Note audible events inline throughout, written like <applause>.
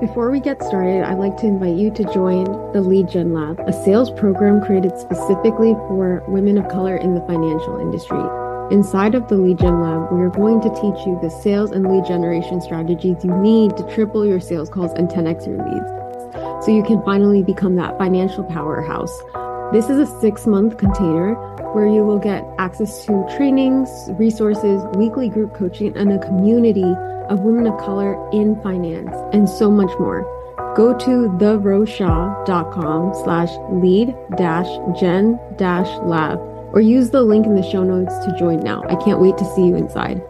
Before we get started, I'd like to invite you to join the Lead Gen Lab, a sales program created specifically for women of color in the financial industry. Inside of the Lead Gen Lab, we are going to teach you the sales and lead generation strategies you need to triple your sales calls and 10x your leads so you can finally become that financial powerhouse. This is a six month container where you will get access to trainings, resources, weekly group coaching, and a community of women of color in finance, and so much more. Go to theroshah.com slash lead dash gen dash lab or use the link in the show notes to join now. I can't wait to see you inside.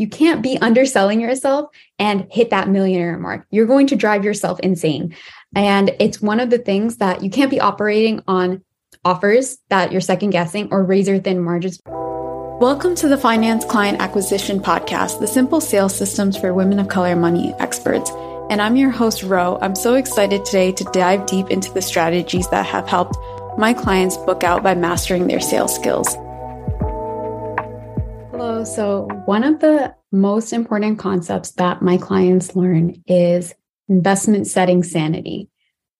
You can't be underselling yourself and hit that millionaire mark. You're going to drive yourself insane. And it's one of the things that you can't be operating on offers that you're second guessing or razor thin margins. Welcome to the Finance Client Acquisition Podcast, the simple sales systems for women of color money experts. And I'm your host, Ro. I'm so excited today to dive deep into the strategies that have helped my clients book out by mastering their sales skills. Hello. So, one of the most important concepts that my clients learn is investment setting sanity.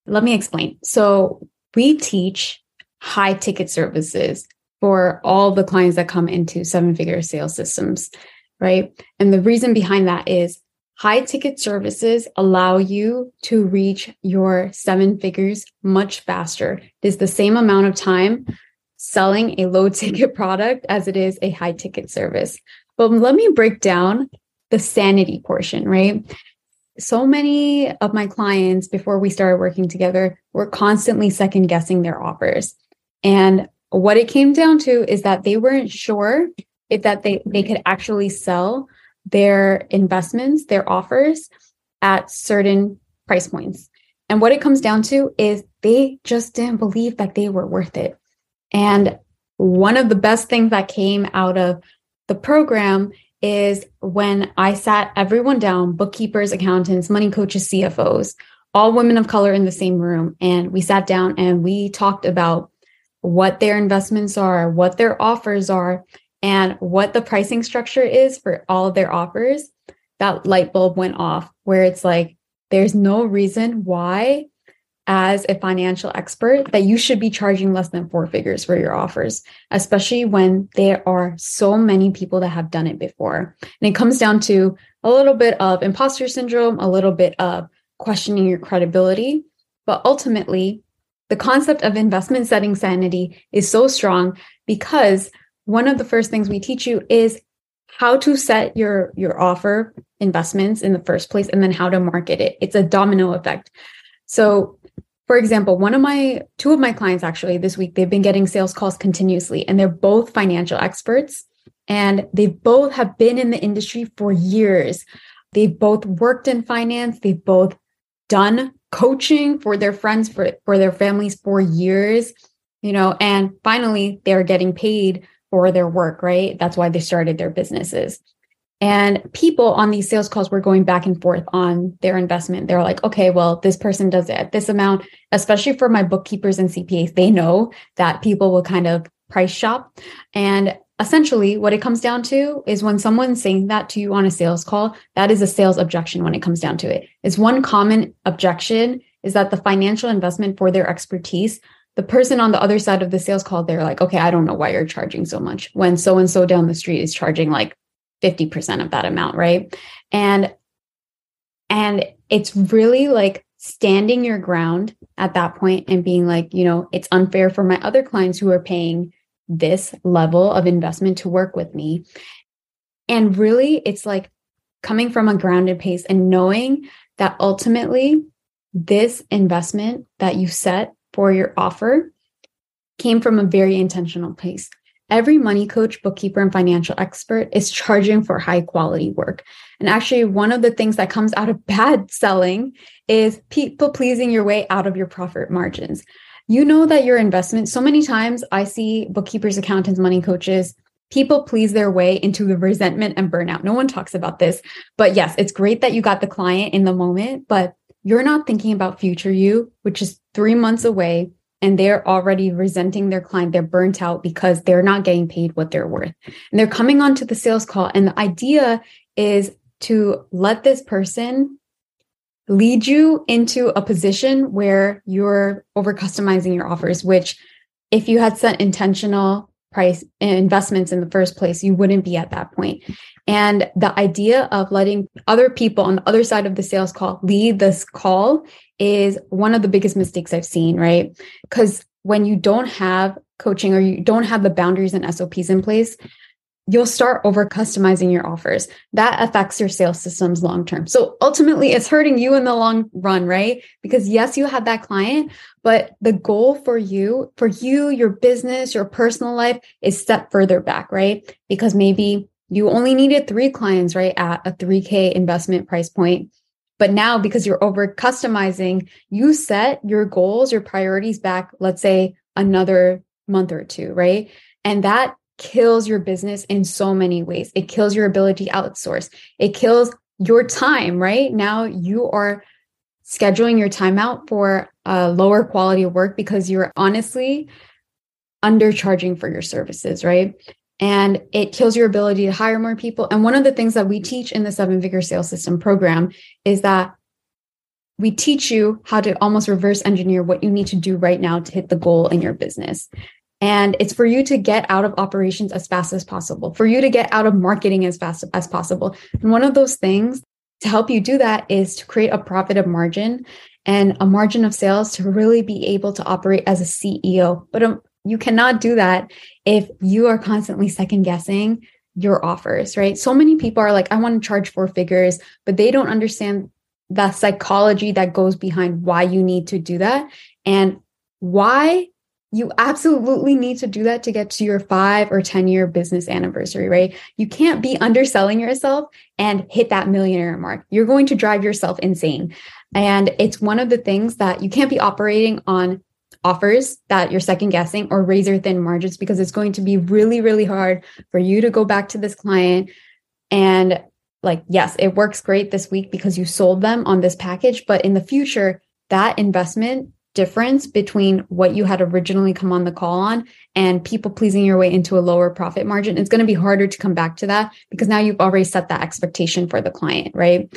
Let me explain. So, we teach high ticket services for all the clients that come into seven figure sales systems, right? And the reason behind that is high ticket services allow you to reach your seven figures much faster. It is the same amount of time selling a low <laughs> ticket product as it is a high ticket service. But let me break down the sanity portion, right? So many of my clients before we started working together were constantly second guessing their offers. And what it came down to is that they weren't sure if that they, they could actually sell their investments, their offers at certain price points. And what it comes down to is they just didn't believe that they were worth it. And one of the best things that came out of the program is when I sat everyone down bookkeepers, accountants, money coaches, CFOs, all women of color in the same room. And we sat down and we talked about what their investments are, what their offers are, and what the pricing structure is for all of their offers. That light bulb went off where it's like, there's no reason why as a financial expert that you should be charging less than four figures for your offers, especially when there are so many people that have done it before. And it comes down to a little bit of imposter syndrome, a little bit of questioning your credibility. But ultimately, the concept of investment setting sanity is so strong because one of the first things we teach you is how to set your your offer investments in the first place and then how to market it. It's a domino effect. So for example, one of my two of my clients actually this week, they've been getting sales calls continuously and they're both financial experts and they both have been in the industry for years. They've both worked in finance, they've both done coaching for their friends for for their families for years, you know, and finally they're getting paid for their work, right? That's why they started their businesses. And people on these sales calls were going back and forth on their investment. They're like, okay, well, this person does it at this amount, especially for my bookkeepers and CPAs. They know that people will kind of price shop. And essentially, what it comes down to is when someone's saying that to you on a sales call, that is a sales objection when it comes down to it. It's one common objection is that the financial investment for their expertise the person on the other side of the sales call, they're like, okay, I don't know why you're charging so much when so and so down the street is charging like 50% of that amount, right? And and it's really like standing your ground at that point and being like, you know, it's unfair for my other clients who are paying this level of investment to work with me. And really, it's like coming from a grounded pace and knowing that ultimately this investment that you set for your offer came from a very intentional place every money coach, bookkeeper, and financial expert is charging for high quality work. And actually, one of the things that comes out of <laughs> bad selling is people pleasing your way out of your profit margins. You know that your investment, so many times I see bookkeepers, accountants, money coaches, people please their way into the resentment and burnout. No one talks about this, but yes, it's great that you got the client in the moment, but you're not thinking about future you, which is three months away, and they're already resenting their client. They're burnt out because they're not getting paid what they're worth. And they're coming onto the sales call. And the idea is to let this person lead you into a position where you're over customizing your offers, which if you had set intentional price investments in the first place, you wouldn't be at that point. And the idea of letting other people on the other side of the sales call lead this call is one of the biggest mistakes I've seen, right? Because when you don't have coaching or you don't have the boundaries and SOPs in place, you'll start over customizing your offers. That affects your sales systems long term. So ultimately, it's hurting you in the long run, right? Because yes, you have that client, but the goal for you, for you, your business, your personal life is step further back, right? Because maybe you only needed three clients, right? At a 3K investment price point. But now, because you're over customizing, you set your goals, your priorities back, let's say another month or two, right? And that kills your business in so many ways. It kills your ability to outsource. It kills your time, right? Now you are scheduling your time out for a lower quality work because you're honestly undercharging for your services, right? And it kills your ability to hire more people. And one of the things that we teach in the seven figure sales system program is that we teach you how to almost reverse engineer what you need to do right now to hit the goal in your business. And it's for you to get out of operations as fast as possible, for you to get out of marketing as fast as possible. And one of those things to help you do that is to create a profit of margin and a margin of sales to really be able to operate as a CEO. But um, you cannot do that if you are constantly second guessing your offers, right? So many people are like, I want to charge four figures, but they don't understand the psychology that goes behind why you need to do that and why you absolutely need to do that to get to your five or 10 year business anniversary, right? You can't be underselling yourself and hit that millionaire mark. You're going to drive yourself insane. And it's one of the things that you can't be operating on offers that you're second guessing or razor thin margins because it's going to be really, really hard for you to go back to this client and like, yes, it works great this week because you sold them on this package, but in the future, that investment difference between what you had originally come on the call on and people pleasing your way into a lower profit margin, it's going to be harder to come back to that because now you've already set that expectation for the client, right?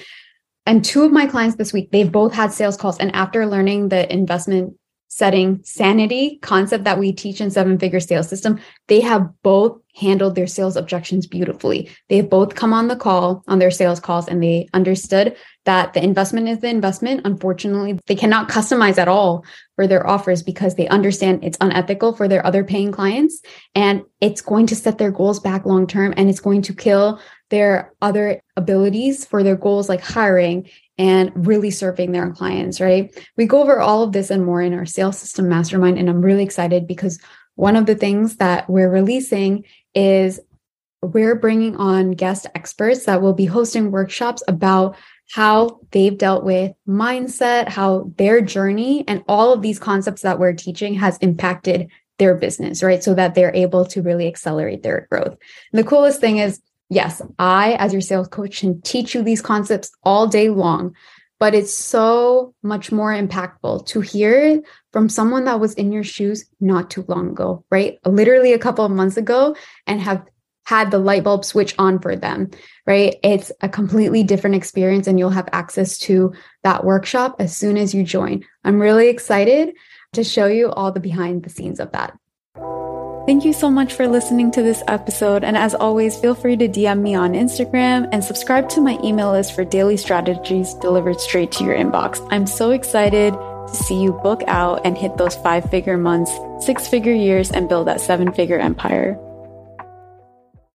And two of my clients this week, they've both had sales calls. And after learning the investment setting sanity concept that we teach in seven figure sales system, they have both handled their sales objections beautifully. They've both come on the call on their sales calls and they understood that the investment is the investment. Unfortunately, they cannot customize at all for their offers because they understand it's unethical for their other paying clients and it's going to set their goals back long term and it's going to kill their other abilities for their goals like hiring and really serving their clients, right? We go over all of this and more in our sales system mastermind. And I'm really excited because one of the things that we're releasing is we're bringing on guest experts that will be hosting workshops about how they've dealt with mindset, how their journey and all of these concepts that we're teaching has impacted their business, right? So that they're able to really accelerate their growth. And the coolest thing is yes, I, as your sales coach, can teach you these concepts all day long, but it's so much more impactful to hear from someone that was in your shoes not too long ago, right? Literally a couple of months ago and have had the light bulb switch on for them, right? It's a completely different experience and you'll have access to that workshop as soon as you join. I'm really excited to show you all the behind the scenes of that. Thank you so much for listening to this episode. And as always, feel free to DM me on Instagram and subscribe to my email list for daily strategies delivered straight to your inbox. I'm so excited to see you book out and hit those five figure months, six figure years, and build that seven figure empire.